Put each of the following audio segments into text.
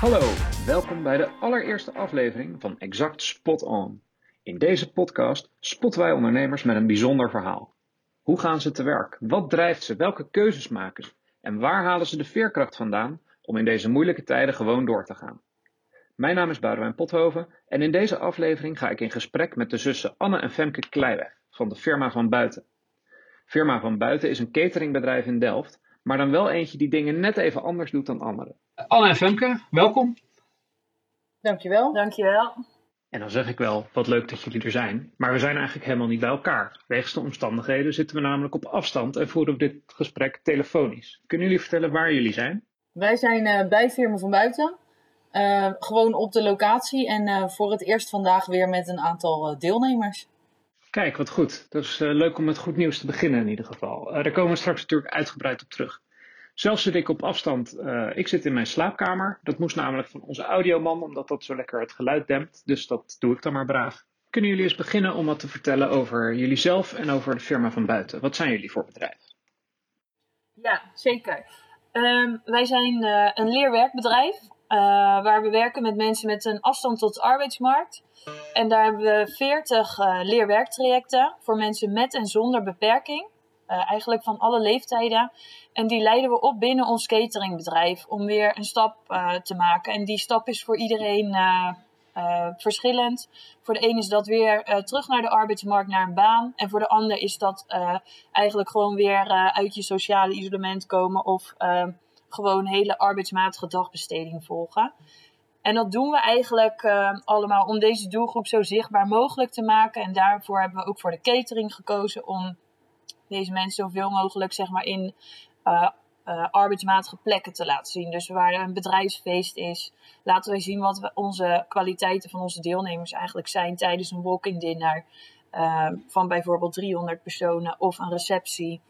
Hallo, welkom bij de allereerste aflevering van Exact Spot On. In deze podcast spotten wij ondernemers met een bijzonder verhaal. Hoe gaan ze te werk? Wat drijft ze? Welke keuzes maken ze? En waar halen ze de veerkracht vandaan om in deze moeilijke tijden gewoon door te gaan? Mijn naam is Boudewijn Pothoven en in deze aflevering ga ik in gesprek met de zussen Anne en Femke Kleiweg van de Firma van Buiten. Firma van Buiten is een cateringbedrijf in Delft, maar dan wel eentje die dingen net even anders doet dan anderen. Anne en Femke, welkom. Dankjewel. Dankjewel. En dan zeg ik wel, wat leuk dat jullie er zijn, maar we zijn eigenlijk helemaal niet bij elkaar. Wegens de omstandigheden zitten we namelijk op afstand en voeren we dit gesprek telefonisch. Kunnen jullie vertellen waar jullie zijn? Wij zijn uh, bij Firma van Buiten. Uh, gewoon op de locatie en uh, voor het eerst vandaag weer met een aantal deelnemers. Kijk, wat goed. Dat is leuk om met goed nieuws te beginnen in ieder geval. daar komen we straks natuurlijk uitgebreid op terug. Zelf zit ik op afstand. Uh, ik zit in mijn slaapkamer. Dat moest namelijk van onze audioman, omdat dat zo lekker het geluid dempt. Dus dat doe ik dan maar braaf. Kunnen jullie eens beginnen om wat te vertellen over jullie zelf en over de firma van buiten? Wat zijn jullie voor bedrijf? Ja, zeker. Um, wij zijn een leerwerkbedrijf. Uh, waar we werken met mensen met een afstand tot de arbeidsmarkt. En daar hebben we 40 leerwerktrajecten voor mensen met en zonder beperking. Uh, eigenlijk van alle leeftijden. En die leiden we op binnen ons cateringbedrijf om weer een stap te maken. En die stap is voor iedereen verschillend. Voor de een is dat weer terug naar de arbeidsmarkt, naar een baan. En voor de ander is dat eigenlijk gewoon weer uit je sociale isolement komen of gewoon hele arbeidsmatige dagbesteding volgen. En dat doen we eigenlijk allemaal om deze doelgroep zo zichtbaar mogelijk te maken. En daarvoor hebben we ook voor de catering gekozen om deze mensen zoveel mogelijk zeg maar, in uh, arbeidsmatige plekken te laten zien. Dus waar een bedrijfsfeest is, laten wij zien wat onze kwaliteiten van onze deelnemers eigenlijk zijn tijdens een walking dinner. Uh, van bijvoorbeeld 300 personen of een receptie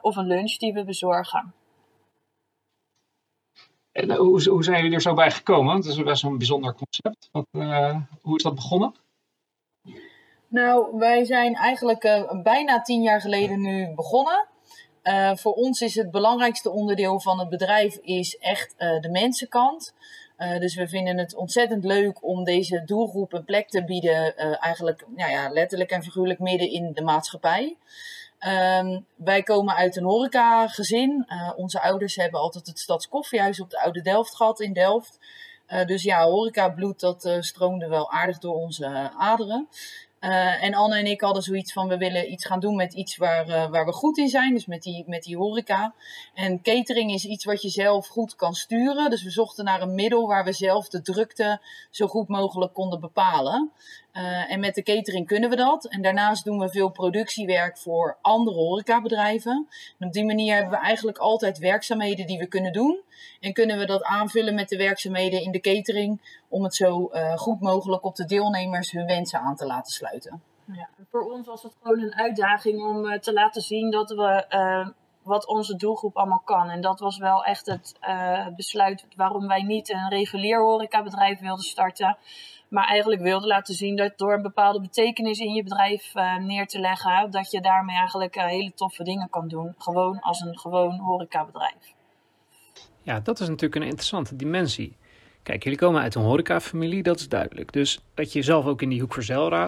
of een lunch die we bezorgen. En hoe, hoe zijn jullie er zo bij gekomen? Het is best een bijzonder concept. Wat, hoe is dat begonnen? Nou, wij zijn eigenlijk uh, bijna tien jaar geleden nu begonnen. Voor ons is het belangrijkste onderdeel van het bedrijf is echt de mensenkant. dus we vinden het ontzettend leuk om deze doelgroep een plek te bieden, eigenlijk nou ja, letterlijk en figuurlijk midden in de maatschappij. Um, wij komen uit een horecagezin. onze ouders hebben altijd het Stadskoffiehuis op de Oude Delft gehad in Delft. dus ja, horecabloed dat stroomde wel aardig door onze aderen. En Anne en ik hadden zoiets van, we willen iets gaan doen met iets waar, waar we goed in zijn. Dus met die, met die horeca. En catering is iets wat je zelf goed kan sturen. Dus we zochten naar een middel waar we zelf de drukte zo goed mogelijk konden bepalen. Uh, en met de catering kunnen we dat. En daarnaast doen we veel productiewerk voor andere horecabedrijven. En op die manier hebben we eigenlijk altijd werkzaamheden die we kunnen doen. En kunnen we dat aanvullen met de werkzaamheden in de catering. Om het zo uh, goed mogelijk op de deelnemers hun wensen aan te laten sluiten. Ja, voor ons was het gewoon een uitdaging om uh, te laten zien dat we wat onze doelgroep allemaal kan. En dat was wel echt het besluit waarom wij niet een regulier horecabedrijf wilden starten. Maar eigenlijk wilde laten zien dat door een bepaalde betekenis in je bedrijf uh, neer te leggen, dat je daarmee eigenlijk uh, hele toffe dingen kan doen. Gewoon als een gewoon horecabedrijf. Ja, dat is natuurlijk een interessante dimensie. Kijk, jullie komen uit een horecafamilie, dat is duidelijk. Dus dat je zelf ook in die hoek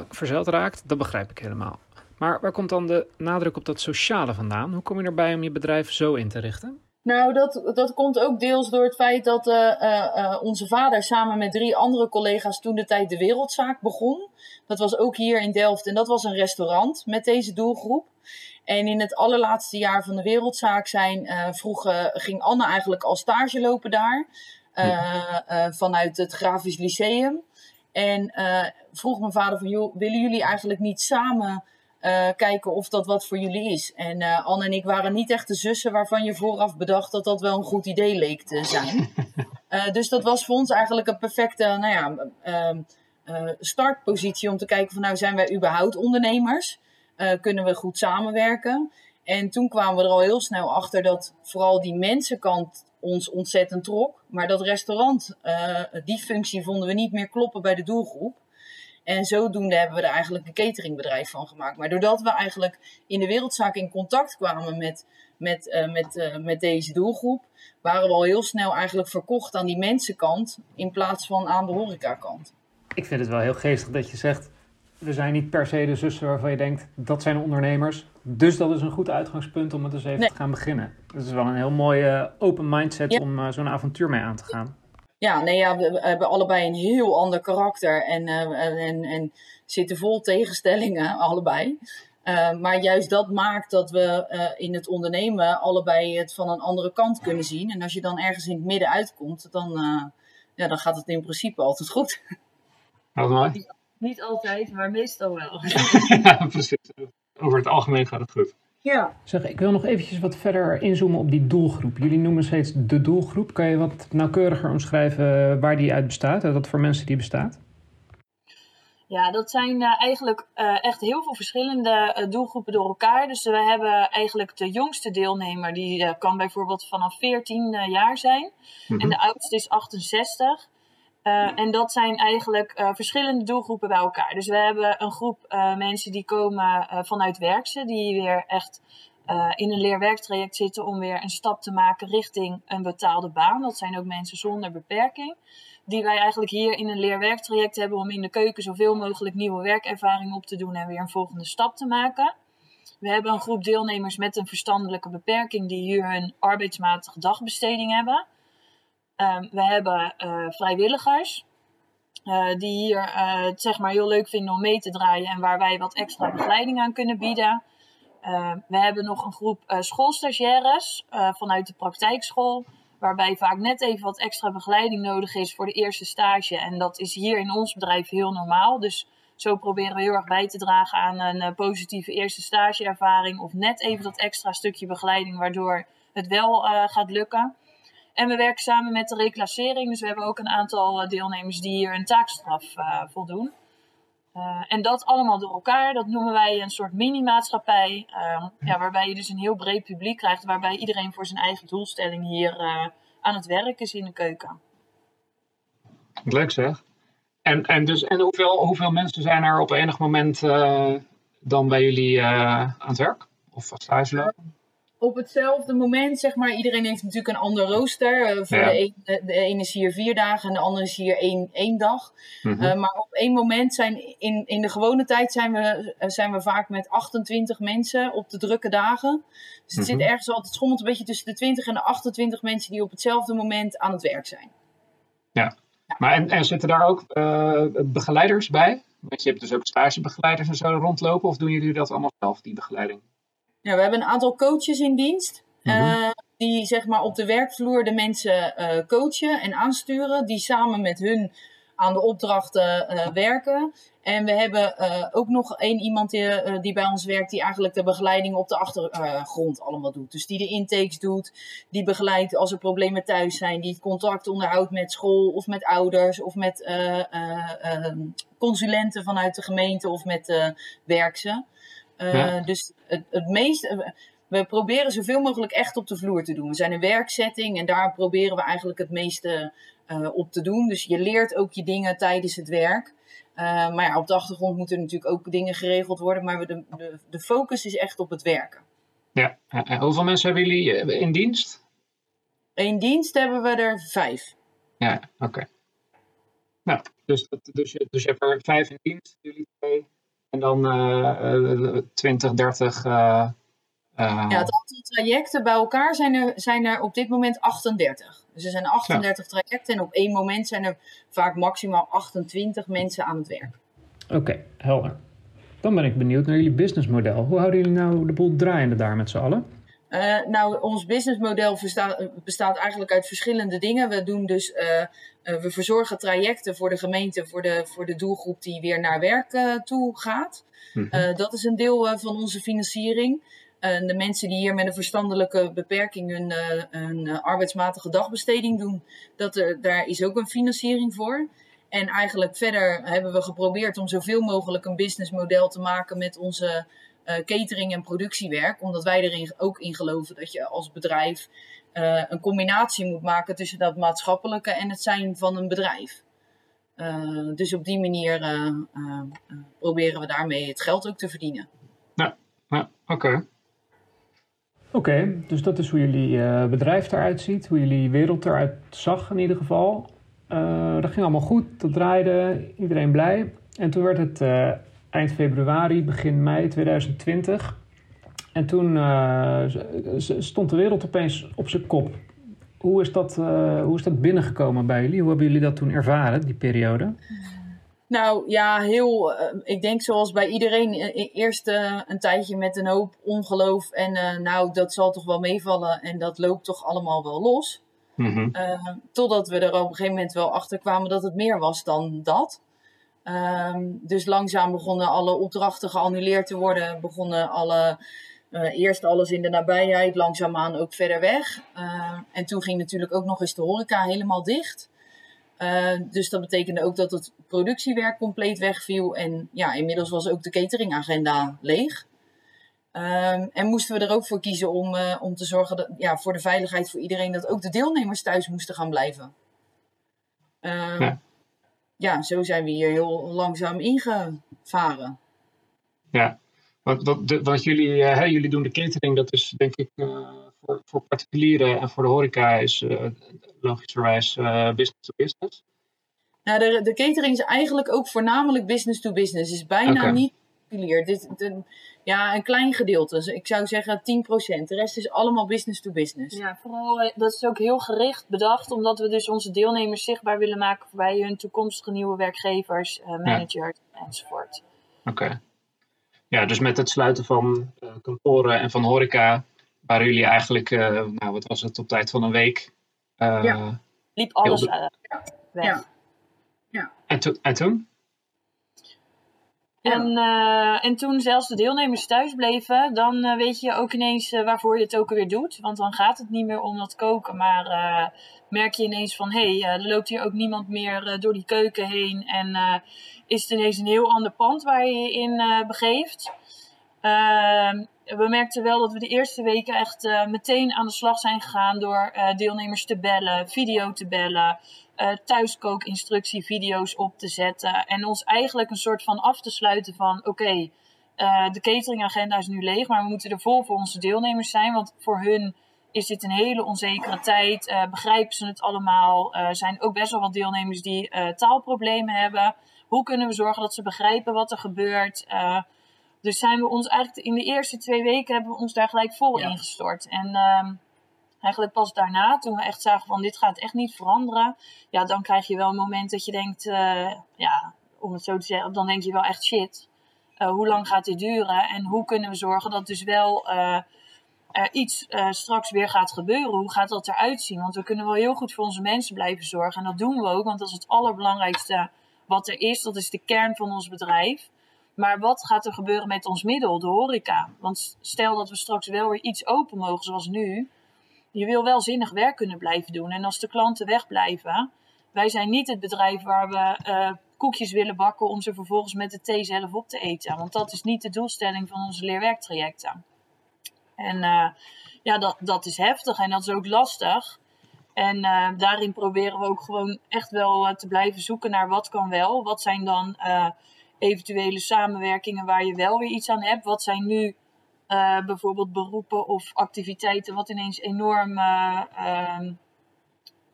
verzeild raakt, dat begrijp ik helemaal. Maar waar komt dan de nadruk op dat sociale vandaan? Hoe kom je erbij om je bedrijf zo in te richten? Nou, dat, dat komt ook deels door het feit dat uh, uh, onze vader samen met drie andere collega's toen de tijd de Wereldzaak begon. Dat was ook hier in Delft en dat was een restaurant met deze doelgroep. En in het allerlaatste jaar van de Wereldzaak zijn, vroeg, ging Anne eigenlijk al stage lopen daar. vanuit het Grafisch Lyceum. En vroeg mijn vader van, joh, willen jullie eigenlijk niet samen uh, kijken of dat wat voor jullie is. En uh, Anne en ik waren niet echt de zussen waarvan je vooraf bedacht dat dat wel een goed idee leek te zijn. uh, dus dat was voor ons eigenlijk een perfecte nou ja, ehm, startpositie om te kijken van nou zijn wij überhaupt ondernemers? kunnen we goed samenwerken? En toen kwamen we er al heel snel achter dat vooral die mensenkant ons ontzettend trok. Maar dat restaurant, die functie vonden we niet meer kloppen bij de doelgroep. En zodoende hebben we er eigenlijk een cateringbedrijf van gemaakt. Maar doordat we eigenlijk in de wereldzaak in contact kwamen met, met, uh, met, uh, met deze doelgroep, waren we al heel snel eigenlijk verkocht aan die mensenkant in plaats van aan de horecakant. Ik vind het wel heel geestig dat je zegt, we zijn niet per se de zussen waarvan je denkt, dat zijn ondernemers. Dus dat is een goed uitgangspunt om het eens even nee. te gaan beginnen. Dat is wel een heel mooie open mindset ja. om uh, zo'n avontuur mee aan te gaan. Ja, nee, ja, we, we hebben allebei een heel ander karakter en, uh, en, en zitten vol tegenstellingen, allebei. Uh, maar juist dat maakt dat we uh, in het ondernemen allebei het van een andere kant kunnen zien. En als je dan ergens in het midden uitkomt, dan, uh, ja, dan gaat het in principe altijd goed. Niet, niet altijd, maar meestal wel. ja, precies. Over het algemeen gaat het goed. Ja. Zeg, ik wil nog eventjes wat verder inzoomen op die doelgroep. Jullie noemen steeds de doelgroep. Kan je wat nauwkeuriger omschrijven waar die uit bestaat en wat voor mensen die bestaat? Ja, dat zijn uh, eigenlijk uh, echt heel veel verschillende uh, doelgroepen door elkaar. Dus we hebben eigenlijk de jongste deelnemer, die kan bijvoorbeeld vanaf 14 jaar zijn. Mm-hmm. En de oudste is 68. En dat zijn eigenlijk verschillende doelgroepen bij elkaar. Dus we hebben een groep mensen die komen vanuit werkse, die weer echt in een leerwerktraject zitten om weer een stap te maken richting een betaalde baan. Dat zijn ook mensen zonder beperking die wij eigenlijk hier in een leerwerktraject hebben om in de keuken zoveel mogelijk nieuwe werkervaring op te doen en weer een volgende stap te maken. We hebben een groep deelnemers met een verstandelijke beperking die hier hun arbeidsmatige dagbesteding hebben. Um, we hebben uh, vrijwilligers uh, die hier uh, het zeg maar heel leuk vinden om mee te draaien en waar wij wat extra begeleiding aan kunnen bieden. we hebben nog een groep schoolstagiaires vanuit de praktijkschool waarbij vaak net even wat extra begeleiding nodig is voor de eerste stage. En dat is hier in ons bedrijf heel normaal. Dus zo proberen we heel erg bij te dragen aan een positieve eerste stageervaring. Of net even dat extra stukje begeleiding waardoor het wel gaat lukken. En we werken samen met de reclassering. Dus we hebben ook een aantal uh, deelnemers die hier een taakstraf voldoen. en dat allemaal door elkaar, dat noemen wij een soort mini-maatschappij. ja, waarbij je dus een heel breed publiek krijgt. Waarbij iedereen voor zijn eigen doelstelling hier aan het werk is in de keuken. Leuk zeg. En, en, dus, en hoeveel, hoeveel mensen zijn er op enig moment dan bij jullie aan het werk? Of stage lopen? Op hetzelfde moment, zeg maar, iedereen heeft natuurlijk een ander rooster. Uh, voor ja. de, een, de ene is hier vier dagen en de andere is hier één, één dag. Mm-hmm. maar op één moment zijn, in, in de gewone tijd zijn we, zijn we vaak met 28 mensen op de drukke dagen. Dus het zit ergens altijd, schommelt een beetje tussen de 20 en de 28 mensen die op hetzelfde moment aan het werk zijn. Ja, ja. maar en, en zitten daar ook begeleiders bij? Want je hebt dus ook stagebegeleiders en zo rondlopen, of doen jullie dat allemaal zelf, die begeleiding? Ja, we hebben een aantal coaches in dienst. Mm-hmm. Uh, die zeg maar op de werkvloer de mensen uh, coachen en aansturen. Die samen met hun aan de opdrachten uh, werken. En we hebben ook nog één iemand die, die, bij ons werkt, die eigenlijk de begeleiding op de achtergrond allemaal doet. Dus die de intakes doet, die begeleidt als er problemen thuis zijn, die contact onderhoudt met school of met ouders of met consulenten vanuit de gemeente of met werksen. Ja. Dus het, het meeste. We proberen zoveel mogelijk echt op de vloer te doen. We zijn een werksetting en daar proberen we eigenlijk het meeste uh, op te doen. Dus je leert ook je dingen tijdens het werk. Uh, maar ja, op de achtergrond moeten natuurlijk ook dingen geregeld worden. Maar de, de, de focus is echt op het werken. Ja, en hoeveel mensen hebben jullie in dienst? In dienst hebben we er vijf. Ja, oké. Okay. Nou, dus, dus, je, dus je hebt er vijf in dienst, jullie twee. En dan uh, 20, 30. Uh, ja, het aantal trajecten bij elkaar zijn er, zijn er op dit moment 38. Dus er zijn 38 ja. trajecten en op één moment zijn er vaak maximaal 28 mensen aan het werk. Oké, okay, helder. Dan ben ik benieuwd naar jullie businessmodel. Hoe houden jullie nou de boel draaiende daar met z'n allen? Uh, nou, ons businessmodel bestaat, eigenlijk uit verschillende dingen. We doen dus, uh, uh, we verzorgen trajecten voor de gemeente, voor de, voor de doelgroep die weer naar werk toe gaat. Mm-hmm. dat is een deel van onze financiering. de mensen die hier met een verstandelijke beperking hun, hun arbeidsmatige dagbesteding doen, dat er, daar is ook een financiering voor. En eigenlijk verder hebben we geprobeerd om zoveel mogelijk een businessmodel te maken met onze uh, catering en productiewerk. Omdat wij erin ook in geloven dat je als bedrijf uh, een combinatie moet maken tussen dat maatschappelijke en het zijn van een bedrijf. dus op die manier proberen we daarmee het geld ook te verdienen. Ja, ja oké. Oké, dus dat is hoe jullie uh, bedrijf eruit ziet, hoe jullie wereld eruit zag in ieder geval. Uh, dat ging allemaal goed, dat draaide, iedereen blij. En toen werd het eind februari, begin mei 2020. En toen stond de wereld opeens op zijn kop. Hoe is, dat, hoe is dat binnengekomen bij jullie? Hoe hebben jullie dat toen ervaren, die periode? Nou ja, heel. Uh, ik denk zoals bij iedereen. Uh, eerst uh, een tijdje met een hoop ongeloof. En nou, dat zal toch wel meevallen. En dat loopt toch allemaal wel los. Mm-hmm. totdat we er op een gegeven moment wel achter kwamen dat het meer was dan dat. Ehm, dus langzaam begonnen alle opdrachten geannuleerd te worden. Begonnen alle. eerst alles in de nabijheid, langzaamaan ook verder weg. en toen ging natuurlijk ook nog eens de horeca helemaal dicht. Uh, dus dat betekende ook dat het productiewerk compleet wegviel. En ja, inmiddels was ook de cateringagenda leeg. Um, en moesten we er ook voor kiezen om, om te zorgen dat, ja, voor de veiligheid voor iedereen dat ook de deelnemers thuis moesten gaan blijven. Um, ja. Ja. zo zijn we hier heel langzaam ingevaren. Ja, want, wat, want jullie, uh, jullie doen de catering, dat is denk ik voor, voor particulieren en voor de horeca is uh, logischerwijs uh, business to business. Nou, de, de catering is eigenlijk ook voornamelijk business to business. is bijna niet particulier. Dit, de, ja, een klein gedeelte. Dus ik zou zeggen 10%. De rest is allemaal business to business. Ja, vooral eh, dat is ook heel gericht bedacht, omdat we dus onze deelnemers zichtbaar willen maken bij hun toekomstige nieuwe werkgevers, uh, managers ja. enzovoort. Oké. Ja, dus met het sluiten van uh, kantoren en van horeca waren jullie eigenlijk, uh, nou wat was het, op tijd van een week? Uh, ja, liep alles uh, weg. Ja. ja. En, to en toen? En, en toen zelfs de deelnemers thuis bleven, dan weet je ook ineens waarvoor je het ook weer doet. Want dan gaat het niet meer om dat koken, maar merk je ineens van hé, hey, er loopt hier ook niemand meer door die keuken heen. En is het ineens een heel ander pand waar je je in begeeft. Ehm, we merkten wel dat we de eerste weken echt meteen aan de slag zijn gegaan door deelnemers te bellen, video te bellen, uh, thuiskookinstructievideo's op te zetten. En ons eigenlijk een soort van af te sluiten van oké, okay, de cateringagenda is nu leeg, maar we moeten er vol voor onze deelnemers zijn. Want voor hun is dit een hele onzekere tijd. begrijpen ze het allemaal? Er zijn ook best wel wat deelnemers die taalproblemen hebben. Hoe kunnen we zorgen dat ze begrijpen wat er gebeurt? Dus zijn we ons eigenlijk in de eerste twee weken hebben we ons daar gelijk vol ja. ingestort. En um, eigenlijk pas daarna, toen we echt zagen van dit gaat echt niet veranderen. Ja, dan krijg je wel een moment dat je denkt, uh, ja, om het zo te zeggen, dan denk je wel echt shit. Uh, hoe lang gaat dit duren? En hoe kunnen we zorgen dat dus wel uh, er iets straks weer gaat gebeuren? Hoe gaat dat eruit zien? Want we kunnen wel heel goed voor onze mensen blijven zorgen. En dat doen we ook, want dat is het allerbelangrijkste wat er is. Dat is de kern van ons bedrijf. Maar wat gaat er gebeuren met ons middel, de horeca? Want stel dat we straks wel weer iets open mogen zoals nu. Je wil wel zinnig werk kunnen blijven doen. En als de klanten wegblijven, wij zijn niet het bedrijf waar we uh, koekjes willen bakken om ze vervolgens met de thee zelf op te eten. Want dat is niet de doelstelling van onze leerwerktrajecten. En uh, ja, dat, dat is heftig en dat is ook lastig. En uh, daarin proberen we ook gewoon echt wel te blijven zoeken naar wat kan wel. Wat zijn dan eventuele samenwerkingen waar je wel weer iets aan hebt. Wat zijn nu uh, bijvoorbeeld beroepen of activiteiten wat ineens enorm. Uh, uh,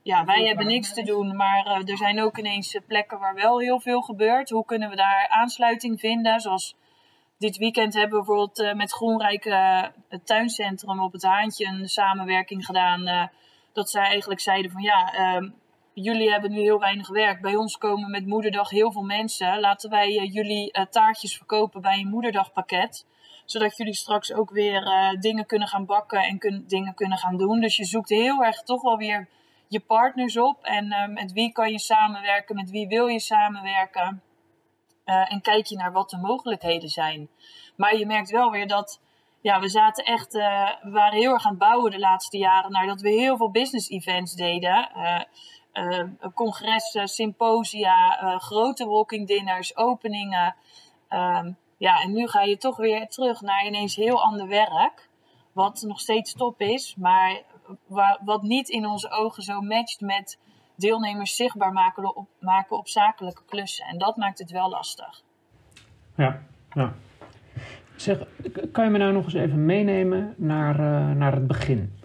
ja, wij hebben niks te doen, maar uh, er zijn ook ineens plekken waar wel heel veel gebeurt. Hoe kunnen we daar aansluiting vinden? Zoals dit weekend hebben we bijvoorbeeld met Groenrijk het tuincentrum op het Haantje een samenwerking gedaan. dat zij eigenlijk zeiden van ja, ehm, jullie hebben nu heel weinig werk. Bij ons komen met moederdag heel veel mensen. Laten wij jullie taartjes verkopen bij een moederdagpakket. Zodat jullie straks ook weer uh, dingen kunnen gaan bakken en kun dingen kunnen gaan doen. Dus je zoekt heel erg toch wel weer je partners op. En met wie kan je samenwerken, met wie wil je samenwerken. en kijk je naar wat de mogelijkheden zijn. Maar je merkt wel weer dat ja, we zaten echt, we waren heel erg aan het bouwen de laatste jaren naar dat we heel veel business events deden. Uh, congressen, symposia, grote walking dinners, openingen. Ja, en nu ga je toch weer terug naar ineens heel ander werk. Wat nog steeds top is, maar wat niet in onze ogen zo matcht met deelnemers zichtbaar maken op, maken op zakelijke klussen. En dat maakt het wel lastig. Ja, ja. Zeg, kan je me nou nog eens even meenemen naar, uh, naar het begin?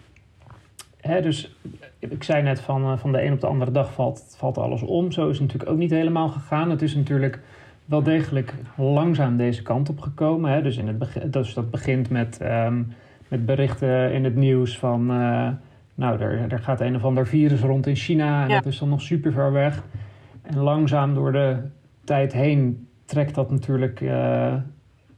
Hè, dus ik zei net van, uh, van de een op de andere dag valt, valt alles om. Zo is het natuurlijk ook niet helemaal gegaan. Het is natuurlijk wel degelijk langzaam deze kant op gekomen. Hè? Dus, in het begin, dus dat begint met, um, met berichten in het nieuws van... Uh, nou, er, er gaat een of ander virus rond in China en ja. dat is dan nog super ver weg. En langzaam door de tijd heen trekt dat natuurlijk uh,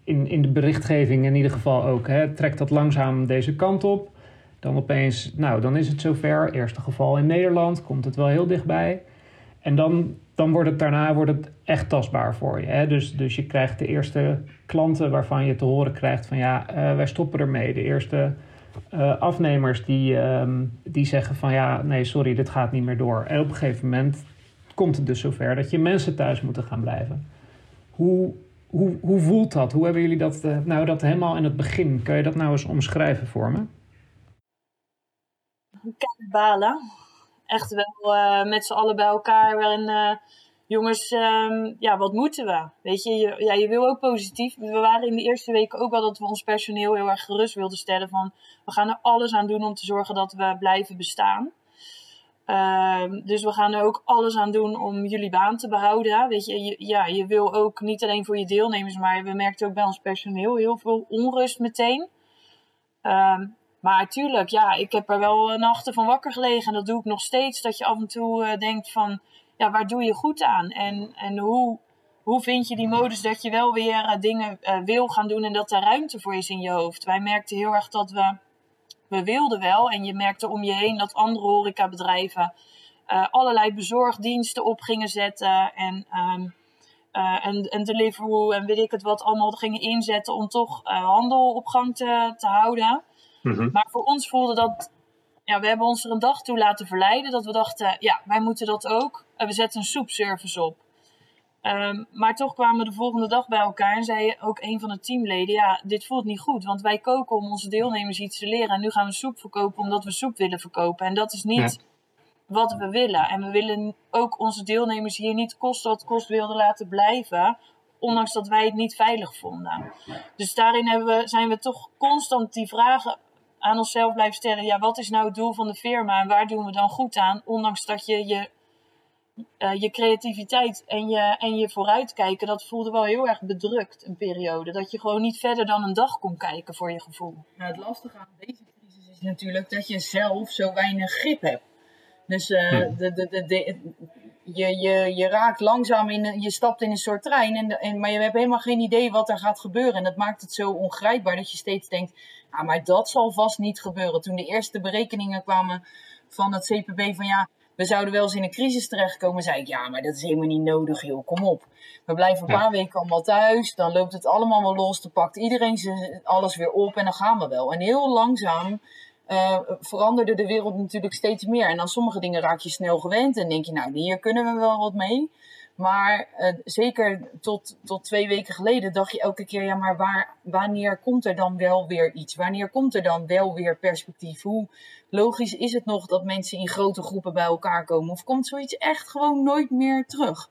in, in de berichtgeving in ieder geval ook. Hè, trekt dat langzaam deze kant op. Dan opeens, nou, dan is het zover. Eerste geval in Nederland, komt het wel heel dichtbij. En dan, dan wordt het daarna wordt het echt tastbaar voor je. Hè? Dus, dus je krijgt de eerste klanten waarvan je te horen krijgt van ja, uh, wij stoppen ermee. De eerste uh, afnemers die, um, die zeggen van ja, nee, sorry, dit gaat niet meer door. En op een gegeven moment komt het dus zover dat je mensen thuis moeten gaan blijven. Hoe, hoe, hoe voelt dat? Hoe hebben jullie dat, uh, nou, dat helemaal in het begin? Kun je dat nou eens omschrijven voor me? Balen. Echt wel uh, met z'n allen bij elkaar. Waarin, uh, jongens, um, ja, wat moeten we? Weet je, je, ja, je wil ook positief. We waren in de eerste weken ook wel dat we ons personeel heel erg gerust wilden stellen. Van, we gaan er alles aan doen om te zorgen dat we blijven bestaan. Uh, dus we gaan er ook alles aan doen om jullie baan te behouden. Weet je, je, ja, je wil ook niet alleen voor je deelnemers, maar we merkten ook bij ons personeel heel veel onrust meteen. Uh, maar natuurlijk, ja, ik heb er wel nachten van wakker gelegen. En dat doe ik nog steeds. Dat je af en toe uh, denkt van, ja, waar doe je goed aan? En, en hoe, hoe vind je die modus dat je wel weer uh, dingen wil gaan doen en dat er ruimte voor is in je hoofd? Wij merkten heel erg dat we we wilden wel. En je merkte om je heen dat andere horecabedrijven allerlei bezorgdiensten op gingen zetten. En, um, uh, en, en Deliveroo en weet ik het wat allemaal gingen inzetten om toch handel op gang te, te houden. Mm-hmm. Maar voor ons voelde dat... Ja, we hebben ons er een dag toe laten verleiden. Dat we dachten, ja, wij moeten dat ook. En we zetten een soepservice op. Um, maar toch kwamen we de volgende dag bij elkaar en zei ook een van de teamleden: Ja, dit voelt niet goed, want wij koken om onze deelnemers iets te leren. En nu gaan we soep verkopen omdat we soep willen verkopen. En dat is niet ja. wat we willen. En we willen ook onze deelnemers hier niet kosten wat kost wilden laten blijven, ondanks dat wij het niet veilig vonden. Dus daarin we, zijn we toch constant die vragen aan onszelf blijven stellen: Ja, wat is nou het doel van de firma en waar doen we dan goed aan? Ondanks dat je je uh, je creativiteit en je, en je vooruitkijken, dat voelde wel heel erg bedrukt een periode. Dat je gewoon niet verder dan een dag kon kijken voor je gevoel. Nou, het lastige aan deze crisis is natuurlijk dat je zelf zo weinig grip hebt. Dus uh, hmm. de, de, de, de, je, je, je raakt langzaam in, je stapt in een soort trein, en, en, maar je hebt helemaal geen idee wat er gaat gebeuren. En dat maakt het zo ongrijpbaar dat je steeds denkt, ah, maar dat zal vast niet gebeuren. Toen de eerste berekeningen kwamen van het CPB van ja, we zouden wel eens in een crisis terechtkomen. zei ik, ja, maar dat is helemaal niet nodig, joh, kom op. We blijven een paar weken allemaal thuis, dan loopt het allemaal wel los, dan pakt iedereen alles weer op en dan gaan we wel. En heel langzaam uh, veranderde de wereld natuurlijk steeds meer. En aan sommige dingen raak je snel gewend en denk je, nou, hier kunnen we wel wat mee. Maar uh, zeker tot, tot twee weken geleden dacht je elke keer, ja, maar waar, wanneer komt er dan wel weer iets? Wanneer komt er dan wel weer perspectief? Hoe logisch is het nog dat mensen in grote groepen bij elkaar komen? Of komt zoiets echt gewoon nooit meer terug?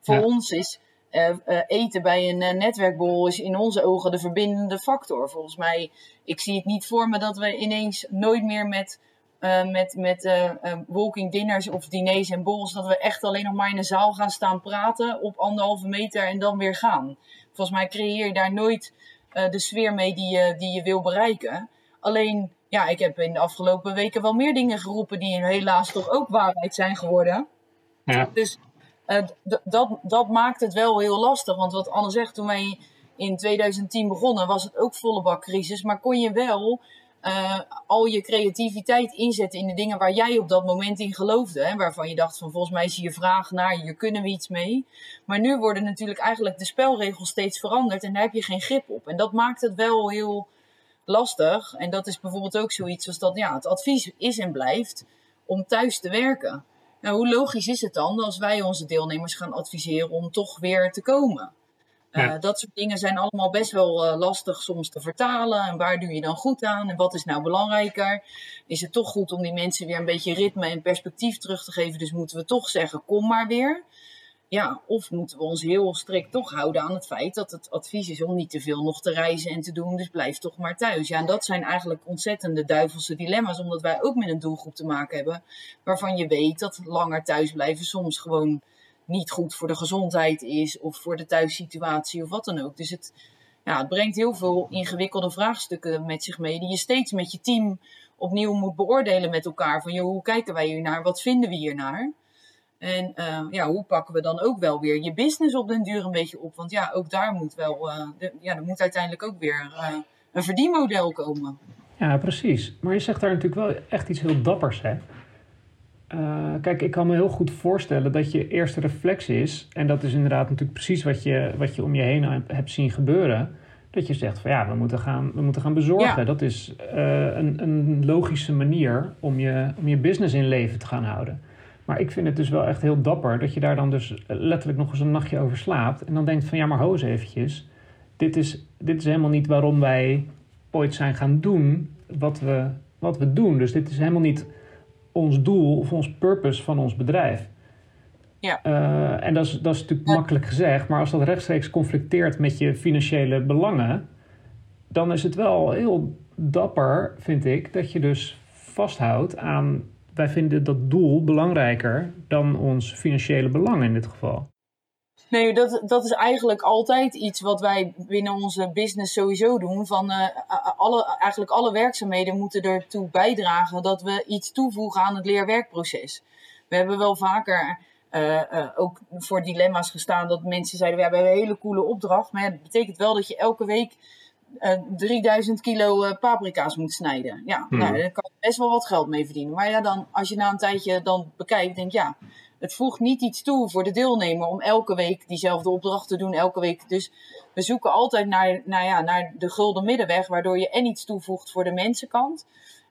Voor ja. ons is uh, uh, eten bij een uh, netwerkborrel is in onze ogen de verbindende factor. Volgens mij, ik zie het niet voor me dat we ineens nooit meer met met, met walking dinners of diners en borrels, dat we echt alleen nog maar in een zaal gaan staan praten op anderhalve meter en dan weer gaan. Volgens mij creëer je daar nooit de sfeer mee die je, die je wil bereiken. Alleen, ja, ik heb in de afgelopen weken wel meer dingen geroepen die helaas toch ook waarheid zijn geworden. Ja. Dus dat, dat maakt het wel heel lastig. Want wat Anne zegt, toen wij in 2010 begonnen, was het ook volle bak crisis. Maar kon je wel uh, al je creativiteit inzetten in de dingen waar jij op dat moment in geloofde. Hè, waarvan je dacht van volgens mij is hier vraag naar, hier kunnen we iets mee. Maar nu worden natuurlijk eigenlijk de spelregels steeds veranderd en daar heb je geen grip op. En dat maakt het wel heel lastig. En dat is bijvoorbeeld ook zoiets als dat ja, het advies is en blijft om thuis te werken. Nou, hoe logisch is het dan als wij onze deelnemers gaan adviseren om toch weer te komen? Dat soort dingen zijn allemaal best wel lastig soms te vertalen. En waar doe je dan goed aan? En wat is nou belangrijker? Is het toch goed om die mensen weer een beetje ritme en perspectief terug te geven? Dus moeten we toch zeggen: kom maar weer. Ja, of moeten we ons heel strikt toch houden aan het feit dat het advies is om niet te veel nog te reizen en te doen, dus blijf toch maar thuis. Ja, en dat zijn eigenlijk ontzettende duivelse dilemma's, omdat wij ook met een doelgroep te maken hebben waarvan je weet dat langer thuisblijven soms gewoon niet goed voor de gezondheid is of voor de thuissituatie of wat dan ook. Dus het, ja, het brengt heel veel ingewikkelde vraagstukken met zich mee die je steeds met je team opnieuw moet beoordelen met elkaar. Van joh, hoe kijken wij hier naar? Wat vinden we hier naar? En uh, ja, hoe pakken we dan ook wel weer je business op den duur een beetje op? Want ja, ook daar moet wel, uh, de, ja, er moet uiteindelijk ook weer uh, een verdienmodel komen. Ja, precies. Maar je zegt daar natuurlijk wel echt iets heel dappers, hè? kijk, ik kan me heel goed voorstellen dat je eerste reflex is, en dat is inderdaad natuurlijk precies wat je, wat je om je heen hebt zien gebeuren, dat je zegt van ja, we moeten gaan, we moeten gaan bezorgen. Ja. Dat is een, een logische manier om je, om je business in leven te gaan houden. Maar ik vind het dus wel echt heel dapper dat je daar dan dus letterlijk nog eens een nachtje over slaapt. En dan denkt van ja, maar hoos eventjes. Dit is, dit is helemaal niet waarom wij ooit zijn gaan doen wat we, wat we doen. Dus dit is helemaal niet ons doel of ons purpose van ons bedrijf. Ja. Uh, en dat is, dat is natuurlijk makkelijk gezegd, maar als dat rechtstreeks conflicteert met je financiële belangen, dan is het wel heel dapper, vind ik, dat je dus vasthoudt aan wij vinden dat doel belangrijker dan ons financiële belang in dit geval. Nee, dat, dat is eigenlijk altijd iets wat wij binnen onze business sowieso doen. Van, uh, alle, eigenlijk alle werkzaamheden moeten ertoe bijdragen dat we iets toevoegen aan het leerwerkproces. We hebben wel vaker uh, uh, ook voor dilemma's gestaan dat mensen zeiden: we hebben een hele coole opdracht. Maar ja, dat betekent wel dat je elke week 3000 eh, kilo uh, paprika's moet snijden. Ja, hmm. nou, daar kan je best wel wat geld mee verdienen. Maar ja, dan, als je na een tijdje dan bekijkt, denk ja, het voegt niet iets toe voor de deelnemer om elke week diezelfde opdracht te doen, elke week. Dus we zoeken altijd naar, nou ja, naar de gulden middenweg, waardoor je en iets toevoegt voor de mensenkant.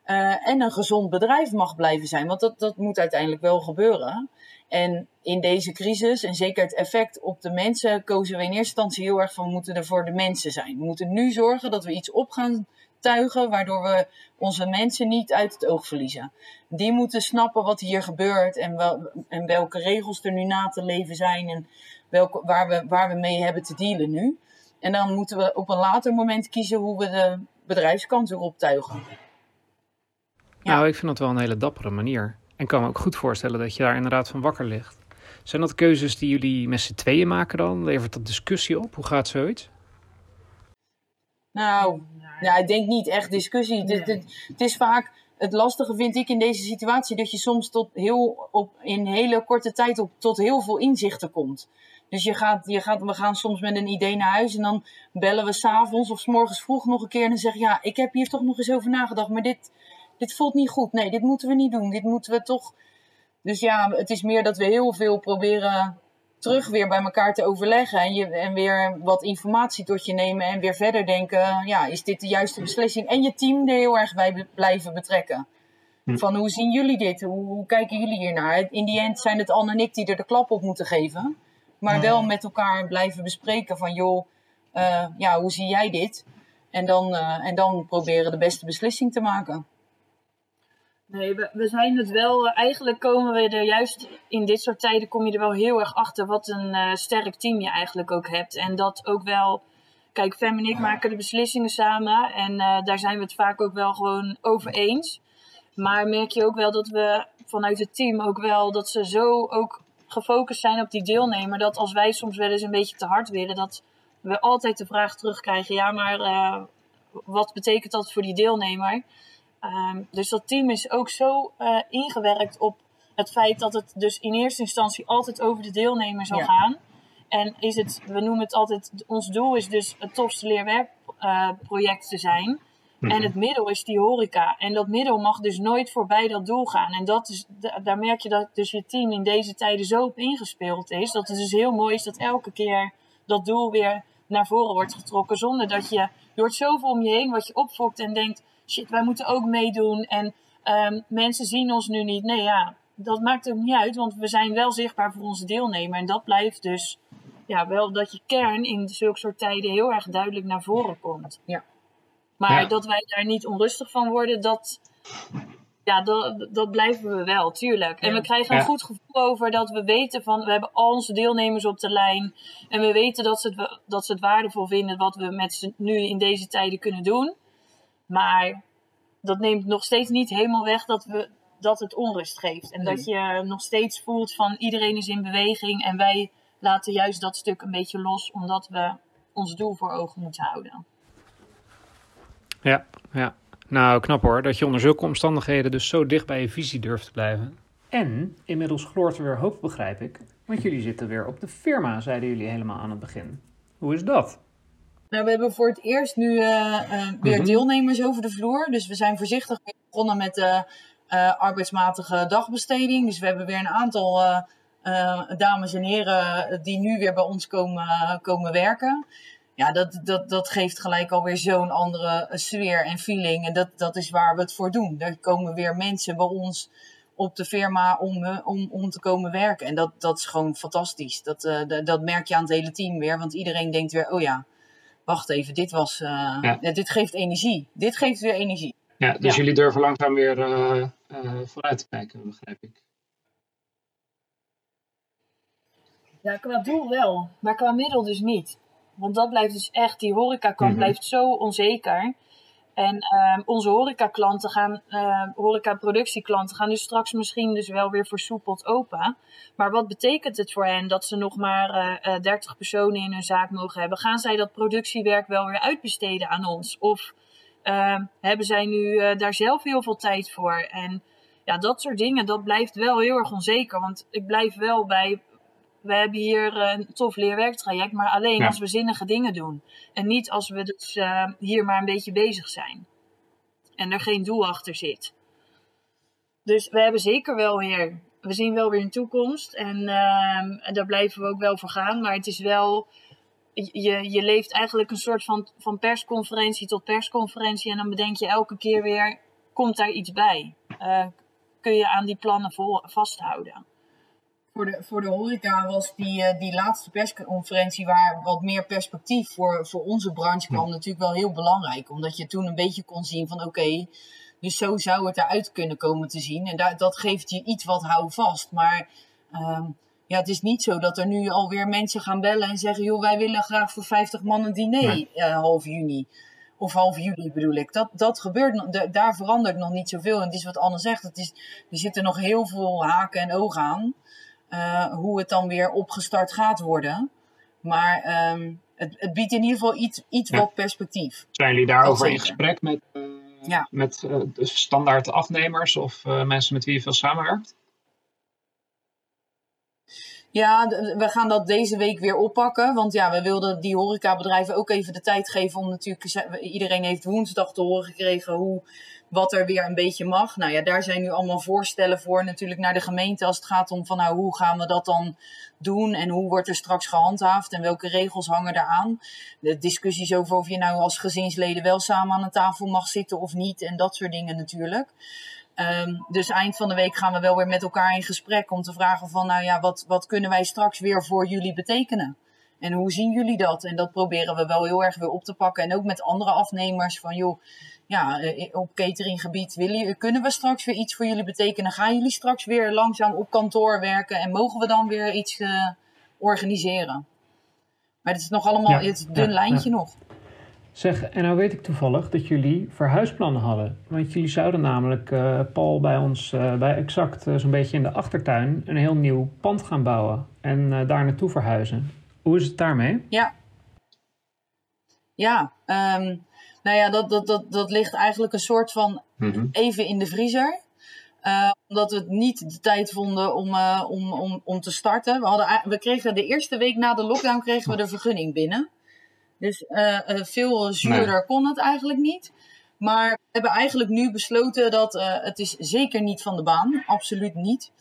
Uh, en een gezond bedrijf mag blijven zijn. Want dat, dat moet uiteindelijk wel gebeuren. En in deze crisis, en zeker het effect op de mensen, kozen we in eerste instantie heel erg van we moeten er voor de mensen zijn. We moeten nu zorgen dat we iets op gaan tuigen, waardoor we onze mensen niet uit het oog verliezen. Die moeten snappen wat hier gebeurt en, wel, en welke regels er nu na te leven zijn en welke, waar, we, waar we mee hebben te dealen nu. En dan moeten we op een later moment kiezen hoe we de bedrijfskant weer optuigen. Ja. Nou, ik vind dat wel een hele dappere manier. En kan me ook goed voorstellen dat je daar inderdaad van wakker ligt. Zijn dat keuzes die jullie met z'n tweeën maken dan? Levert dat discussie op? Hoe gaat zoiets? Nou, ja, ik denk niet echt discussie. Het, het, is vaak het lastige vind ik in deze situatie dat je soms tot heel op, in hele korte tijd op, tot heel veel inzichten komt. Dus je gaat, je gaat, we gaan soms met een idee naar huis en dan bellen we s'avonds of s morgens vroeg nog een keer en dan zeggen ja, ik heb hier toch nog eens over nagedacht, maar dit, dit voelt niet goed. Nee, dit moeten we niet doen. Dit moeten we toch. Dus ja, het is meer dat we heel veel proberen terug weer bij elkaar te overleggen. En, je, en weer wat informatie tot je nemen. En weer verder denken: ja, is dit de juiste beslissing? En je team er heel erg bij blijven betrekken. Hm. Van hoe zien jullie dit? Hoe, hoe, kijken jullie hier naar? In die end zijn het Anne en ik die er de klap op moeten geven. Maar wel met elkaar blijven bespreken van joh, uh, ja, hoe zie jij dit? En dan, uh, en dan proberen de beste beslissing te maken. Nee, we, we zijn het wel. Eh, eigenlijk komen we er juist in dit soort tijden kom je er wel heel erg achter wat een uh, sterk team je eigenlijk ook hebt. En dat ook wel. Kijk, Fem en ik maken de beslissingen samen. En uh, daar zijn we het vaak ook wel gewoon over eens. Maar merk je ook wel dat we vanuit het team ook wel dat ze zo ook gefocust zijn op die deelnemer. Dat als wij soms wel eens een beetje te hard willen, dat we altijd de vraag terugkrijgen: ja, maar wat betekent dat voor die deelnemer? Um, dus dat team is ook zo uh, ingewerkt op het feit dat het dus in eerste instantie altijd over de deelnemer zal gaan. En is het, we noemen het altijd, ons doel is dus het tofste leerwerkproject uh, te zijn. Mhm. En het middel is die horeca. En dat middel mag dus nooit voorbij dat doel gaan. En dat is, daar merk je dat dus je team in deze tijden zo op ingespeeld is. Dat het dus heel mooi is dat elke keer dat doel weer naar voren wordt getrokken. Zonder dat je, je hoort zoveel om je heen wat je opfokt en denkt shit, wij moeten ook meedoen. En um, mensen zien ons nu niet. Nee, ja, dat maakt ook niet uit, want we zijn wel zichtbaar voor onze deelnemer. En dat blijft dus ja, wel dat je kern in zulke soort tijden heel erg duidelijk naar voren komt. Ja. Maar Ja. dat wij daar niet onrustig van worden, dat, ja, dat, dat blijven we wel, tuurlijk. En Ja. we krijgen een Ja. goed gevoel over dat we weten van, we hebben al onze deelnemers op de lijn. En we weten dat ze het, dat ze het waardevol vinden wat we met ze nu in deze tijden kunnen doen. Maar dat neemt nog steeds niet helemaal weg dat, we, dat het onrust geeft. En dat je nog steeds voelt van iedereen is in beweging. En wij laten juist dat stuk een beetje los, omdat we ons doel voor ogen moeten houden. Ja, ja. Nou, knap hoor, dat je onder zulke omstandigheden dus zo dicht bij je visie durft te blijven. En inmiddels gloort er weer hoop, begrijp ik. Want jullie zitten weer op de firma, zeiden jullie helemaal aan het begin. Hoe is dat? Nou, we hebben voor het eerst nu eh, eh, weer Mhm. deelnemers over de vloer. Dus we zijn voorzichtig begonnen met de eh, arbeidsmatige dagbesteding. Dus we hebben weer een aantal dames en heren die nu weer bij ons komen, komen werken. Ja, dat, dat, dat geeft gelijk alweer zo'n andere sfeer en feeling. En dat, dat is waar we het voor doen. Er komen weer mensen bij ons op de firma om, om, om te komen werken. En dat, dat is gewoon fantastisch. Dat, dat, dat merk je aan het hele team weer. Want iedereen denkt weer, oh ja, wacht even, dit was, eh, Ja. ja, dit geeft energie. Dit geeft weer energie. Ja, dus Ja. jullie durven langzaam weer eh, eh, vooruit te kijken, begrijp ik. Ja, qua doel wel, maar qua middel dus niet. Want dat blijft dus echt, die horecakant Mhm. blijft zo onzeker. En ehm, onze horecaklanten gaan, uh, horecaproductieklanten gaan dus straks misschien dus wel weer versoepeld open. Maar wat betekent het voor hen dat ze nog maar eh, eh, 30 personen in hun zaak mogen hebben? Gaan zij dat productiewerk wel weer uitbesteden aan ons? Of ehm, hebben zij nu eh, daar zelf heel veel tijd voor? En ja, dat soort dingen, dat blijft wel heel erg onzeker. Want ik blijf wel bij we hebben hier een tof leerwerktraject, maar alleen Ja. als we zinnige dingen doen. En niet als we dus eh, hier maar een beetje bezig zijn. En er geen doel achter zit. Dus we hebben zeker wel weer, we zien wel weer een toekomst. En, ehm, en daar blijven we ook wel voor gaan. Maar het is wel, je, je leeft eigenlijk een soort van, van persconferentie tot persconferentie. En dan bedenk je elke keer weer, komt daar iets bij? Eh, kun je aan die plannen vol, vasthouden? Voor de, voor de horeca was die, eh, die laatste persconferentie waar wat meer perspectief voor, voor onze branche kwam natuurlijk wel heel belangrijk. Omdat je toen een beetje kon zien van oké, dus zo zou het eruit kunnen komen te zien. En daar, dat geeft je iets wat houvast. Maar ehm, ja, het is niet zo dat er nu alweer mensen gaan bellen en zeggen joh, wij willen graag voor 50 man een diner Nee. eh, half juni. Of half juli bedoel ik. Dat, dat gebeurt, da- daar verandert nog niet zoveel. En het is wat Anne zegt, het is, er zitten nog heel veel haken en ogen aan. Eh, hoe het dan weer opgestart gaat worden. Maar ehm, het, het biedt in ieder geval iets, iets Ja. wat perspectief. Zijn jullie daarover in gesprek met, Ja. met de standaard afnemers of mensen met wie je veel samenwerkt? Ja, we gaan dat deze week weer oppakken. Want ja, we wilden die horecabedrijven ook even de tijd geven om natuurlijk... Iedereen heeft woensdag te horen gekregen hoe, wat er weer een beetje mag. Nou ja, daar zijn nu allemaal voorstellen voor natuurlijk naar de gemeente als het gaat om van nou, hoe gaan we dat dan doen en hoe wordt er straks gehandhaafd en welke regels hangen daaraan. De discussies over of je nou als gezinsleden wel samen aan een tafel mag zitten of niet en dat soort dingen natuurlijk. Ehm, dus eind van de week gaan we wel weer met elkaar in gesprek om te vragen van, nou ja, wat, wat kunnen wij straks weer voor jullie betekenen? En hoe zien jullie dat? En dat proberen we wel heel erg weer op te pakken. En ook met andere afnemers van, joh, ja, eh, op cateringgebied willen, kunnen we straks weer iets voor jullie betekenen? Gaan jullie straks weer langzaam op kantoor werken? En mogen we dan weer iets eh, organiseren? Maar het is nog allemaal, Ja, het is een dun ja, lijntje nog. Zeg, en nou weet ik toevallig dat jullie verhuisplannen hadden. Want jullie zouden namelijk, eh, Paul, bij ons, eh, bij Exact, eh, zo'n beetje in de achtertuin, een heel nieuw pand gaan bouwen. En eh, daar naartoe verhuizen. Hoe is het daarmee? Ja. Ja, ehm, nou ja, dat, dat, dat, dat ligt eigenlijk een soort van Mhm. even in de vriezer. Eh, omdat we het niet de tijd vonden om, eh, om, om, om te starten. We, hadden, we kregen de eerste week na de lockdown kregen we de vergunning binnen. Dus eh, eh, veel zuurder kon het eigenlijk niet. Maar we hebben eigenlijk nu besloten dat eh, het is zeker niet van de baan. Absoluut niet.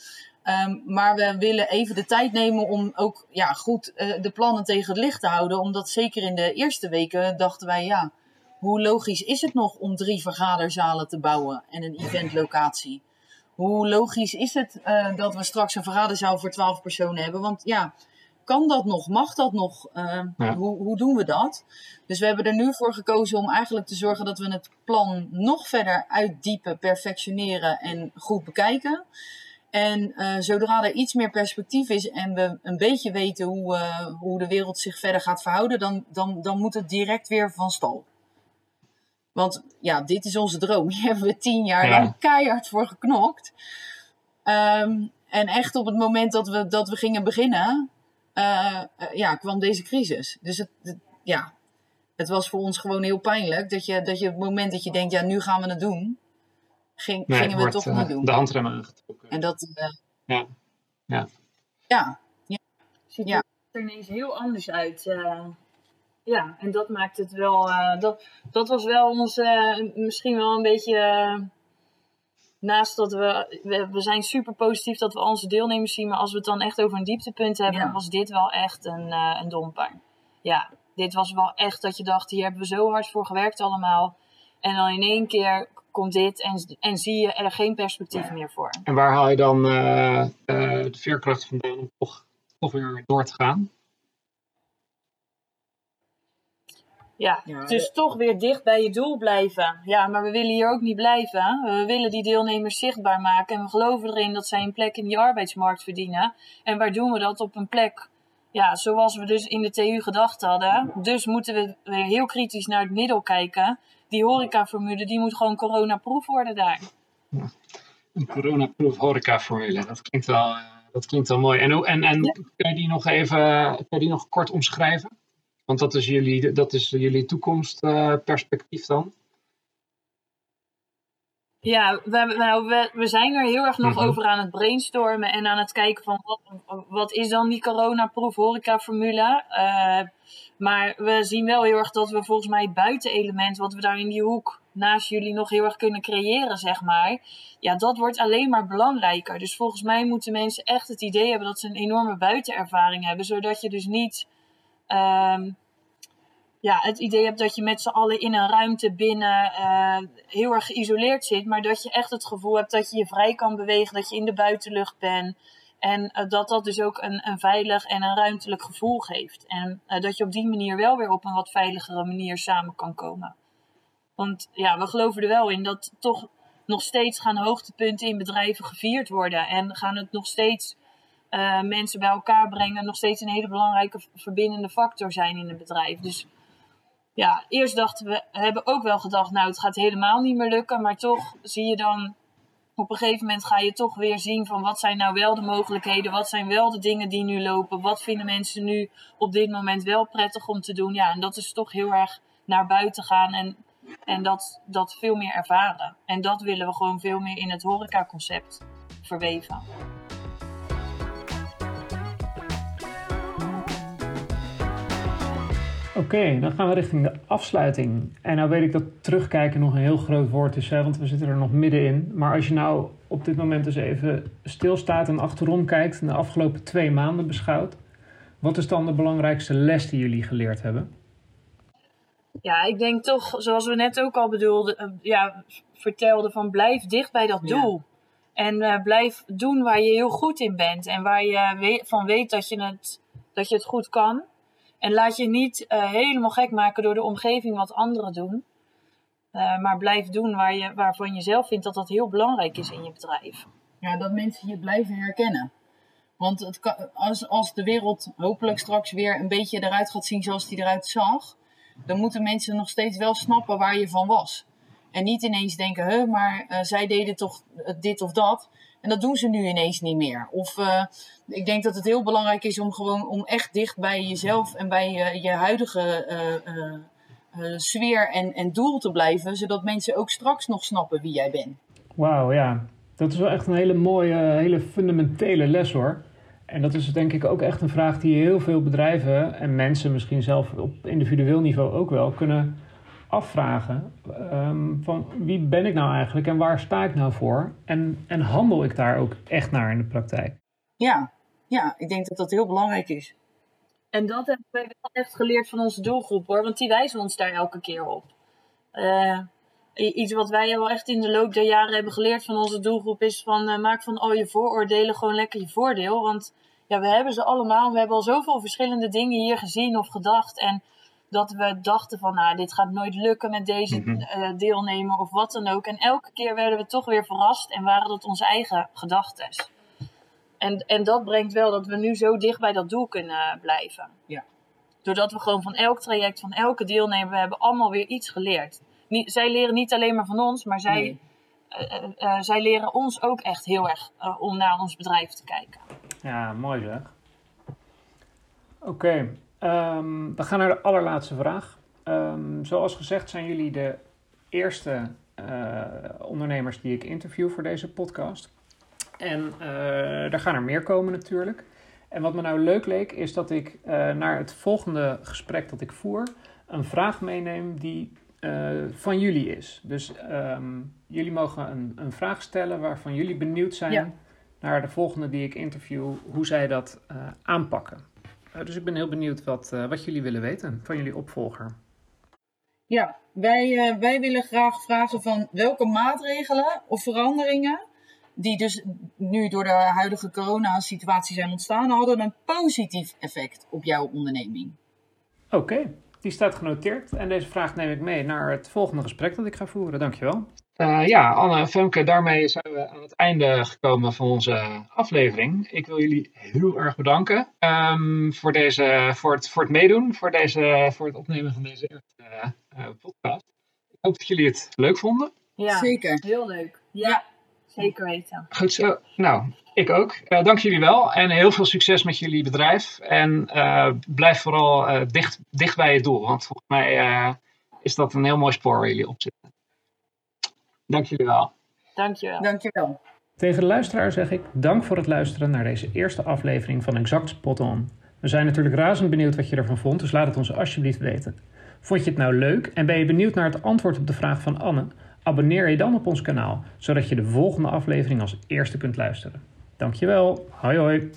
Ehm, maar we willen even de tijd nemen om ook ja, goed de plannen tegen het licht te houden. Omdat zeker in de eerste weken dachten wij, ja, hoe logisch is het nog om drie vergaderzalen te bouwen en een eventlocatie? Hoe logisch is het dat we straks een vergaderzaal voor twaalf personen hebben? Want ja, kan dat nog? Mag dat nog? Uh, hoe, hoe doen we dat? Dus we hebben er nu voor gekozen om eigenlijk te zorgen dat we het plan nog verder uitdiepen, perfectioneren en goed bekijken. En uh, zodra er iets meer perspectief is en we een beetje weten hoe, uh, hoe de wereld zich verder gaat verhouden, dan, dan, dan moet het direct weer van stal. Want ja, dit is onze droom. Hier hebben we tien jaar ja. lang keihard voor geknokt. Um, en echt op het moment dat we, dat we gingen beginnen, uh, ja, kwam deze crisis. Dus het, het, ja, het was voor ons gewoon heel pijnlijk dat je, dat je op het moment dat je denkt, ja, nu gaan we het doen, ging, nee, gingen we het toch uh, niet doen. De handremmen aangetrokken. En dat, uh, ja. Ja. Ja. ja. Ziet Ja. er ineens heel anders uit. eh. ja, en dat maakt het wel. eh, dat, dat was wel ons eh, misschien wel een beetje. Naast dat we, we. We zijn super positief dat we onze deelnemers zien. Maar als we het dan echt over een dieptepunt hebben, Ja. was dit wel echt een, eh een domper. Ja, dit was wel echt dat je dacht: hier hebben we zo hard voor gewerkt allemaal. En dan in één keer komt dit en, en zie je er geen perspectief meer voor. En waar haal je dan eh, eh, de veerkracht vandaan om toch, toch weer door te gaan? Ja, Ja, dus toch weer dicht bij je doel blijven. Ja, maar we willen hier ook niet blijven. We willen die deelnemers zichtbaar maken. En we geloven erin dat zij een plek in die arbeidsmarkt verdienen. En waar doen we dat? Op een plek, ja, zoals we dus in de TU gedacht hadden. Dus moeten we weer heel kritisch naar het middel kijken. Die horecaformule, die moet gewoon coronaproof worden daar. Een coronaproof horecaformule. Dat klinkt wel, eh, dat klinkt wel mooi. En, hoe- en, en Ja. kun je die nog even kun je die nog kort omschrijven? Want dat is jullie, dat is jullie toekomstperspectief dan. Ja, we, nou, we, we zijn er heel erg nog Mhm. over aan het brainstormen en aan het kijken van wat, wat is dan die coronaproof horecaformule. Eh maar we zien wel heel erg dat we volgens mij het buitenelement wat we daar in die hoek naast jullie nog heel erg kunnen creëren, zeg maar. Ja, dat wordt alleen maar belangrijker. Dus volgens mij moeten mensen echt het idee hebben dat ze een enorme buitenervaring hebben, zodat je dus niet ehm, ja, het idee hebt dat je met z'n allen in een ruimte binnen eh, heel erg geïsoleerd zit, maar dat je echt het gevoel hebt dat je je vrij kan bewegen, dat je in de buitenlucht bent. En eh, dat dat dus ook een, een veilig en een ruimtelijk gevoel geeft. En eh, dat je op die manier wel weer op een wat veiligere manier samen kan komen. Want ja, we geloven er wel in dat toch nog steeds gaan hoogtepunten in bedrijven gevierd worden. En gaan het nog steeds eh, mensen bij elkaar brengen. Nog steeds een hele belangrijke verbindende factor zijn in een bedrijf. Dus ja, eerst dachten we, hebben ook wel gedacht, nou het gaat helemaal niet meer lukken. Maar toch zie je dan, op een gegeven moment ga je toch weer zien van wat zijn nou wel de mogelijkheden. Wat zijn wel de dingen die nu lopen. Wat vinden mensen nu op dit moment wel prettig om te doen. Ja, en dat is toch heel erg naar buiten gaan en, en dat, dat veel meer ervaren. En dat willen we gewoon veel meer in het horecaconcept verweven. Oké, dan gaan we richting de afsluiting. En nou weet ik dat terugkijken nog een heel groot woord is, hè, want we zitten er nog middenin. Maar als je nou op dit moment dus even stilstaat en achterom kijkt en de afgelopen twee maanden beschouwt, wat is dan de belangrijkste les die jullie geleerd hebben? Ja, ik denk toch, zoals we net ook al bedoelden, eh, ja, vertelden, van blijf dicht bij dat Ja. doel. En eh, blijf doen waar je heel goed in bent en waar je van weet dat je, het, dat je het goed kan. En laat je niet eh, helemaal gek maken door de omgeving wat anderen doen. Eh, maar blijf doen waar je, waarvan je zelf vindt dat dat heel belangrijk is in je bedrijf. Ja, dat mensen je blijven herkennen. Want het als, als de wereld hopelijk straks weer een beetje eruit gaat zien zoals die eruit zag, dan moeten mensen nog steeds wel snappen waar je van was. En niet ineens denken, huh, maar eh, zij deden toch dit of dat. En dat doen ze nu ineens niet meer. Of eh, ik denk dat het heel belangrijk is om gewoon om echt dicht bij jezelf en bij je, je huidige eh, eh, sfeer en, en doel te blijven. Zodat mensen ook straks nog snappen wie jij bent. Wauw, ja. Dat is wel echt een hele mooie, hele fundamentele les hoor. En dat is denk ik ook echt een vraag die heel veel bedrijven en mensen misschien zelf op individueel niveau ook wel kunnen afvragen. Ehm, van wie ben ik nou eigenlijk en waar sta ik nou voor? En, en handel ik daar ook echt naar in de praktijk? Ja, ja, ik denk dat dat heel belangrijk is. En dat hebben wij wel echt geleerd van onze doelgroep hoor, want die wijzen ons daar elke keer op. Eh, iets wat wij wel echt in de loop der jaren hebben geleerd van onze doelgroep is van eh, maak van al je vooroordelen gewoon lekker je voordeel. Want ja, we hebben ze allemaal. We hebben al zoveel verschillende dingen hier gezien of gedacht. En dat we dachten van, nou, dit gaat nooit lukken met deze Mhm. deelnemer of wat dan ook. En elke keer werden we toch weer verrast en waren dat onze eigen gedachten. En, en dat brengt wel dat we nu zo dicht bij dat doel kunnen blijven. Ja. Doordat we gewoon van elk traject, van elke deelnemer, we hebben allemaal weer iets geleerd. Niet, zij leren niet alleen maar van ons, maar zij, Nee. eh, eh, eh, zij leren ons ook echt heel erg eh, om naar ons bedrijf te kijken. Ja, mooi zeg. Oké, ehm, we gaan naar de allerlaatste vraag. Ehm, zoals gezegd zijn jullie de eerste eh, ondernemers die ik interview voor deze podcast. En eh er gaan er meer komen natuurlijk. En wat me nou leuk leek, is dat ik eh, naar het volgende gesprek dat ik voer, een vraag meeneem die van jullie is. Dus ehm, jullie mogen een, een vraag stellen waarvan jullie benieuwd zijn Ja. naar de volgende die ik interview, hoe zij dat aanpakken. Eh, dus ik ben heel benieuwd wat, eh, wat jullie willen weten van jullie opvolger. Ja, wij, eh, wij willen graag vragen van welke maatregelen of veranderingen die dus nu door de huidige corona-situatie zijn ontstaan, hadden een positief effect op jouw onderneming. Oké, die staat genoteerd en deze vraag neem ik mee naar het volgende gesprek dat ik ga voeren. Dankjewel. Eh, ja, Anne en Femke, daarmee zijn we aan het einde gekomen van onze aflevering. Ik wil jullie heel erg bedanken ehm, voor, deze, voor, het, voor het meedoen, voor, deze, voor het opnemen van deze eerste eh, podcast. Ik hoop dat jullie het leuk vonden. Ja, Zeker. heel leuk. Ja, zeker weten. Goed zo. Nou, ik ook. Eh, dank jullie wel en heel veel succes met jullie bedrijf. En eh, blijf vooral eh, dicht, dicht bij je doel, want volgens mij eh, is dat een heel mooi spoor waar jullie op zitten. Dank jullie wel. Dankjewel. Dankjewel. Tegen de luisteraar zeg ik dank voor het luisteren naar deze eerste aflevering van Exact Spot On. We zijn natuurlijk razend benieuwd wat je ervan vond, dus laat het ons alsjeblieft weten. Vond je het nou leuk en ben je benieuwd naar het antwoord op de vraag van Anne? Abonneer je dan op ons kanaal, zodat je de volgende aflevering als eerste kunt luisteren. Dankjewel. Hoi hoi.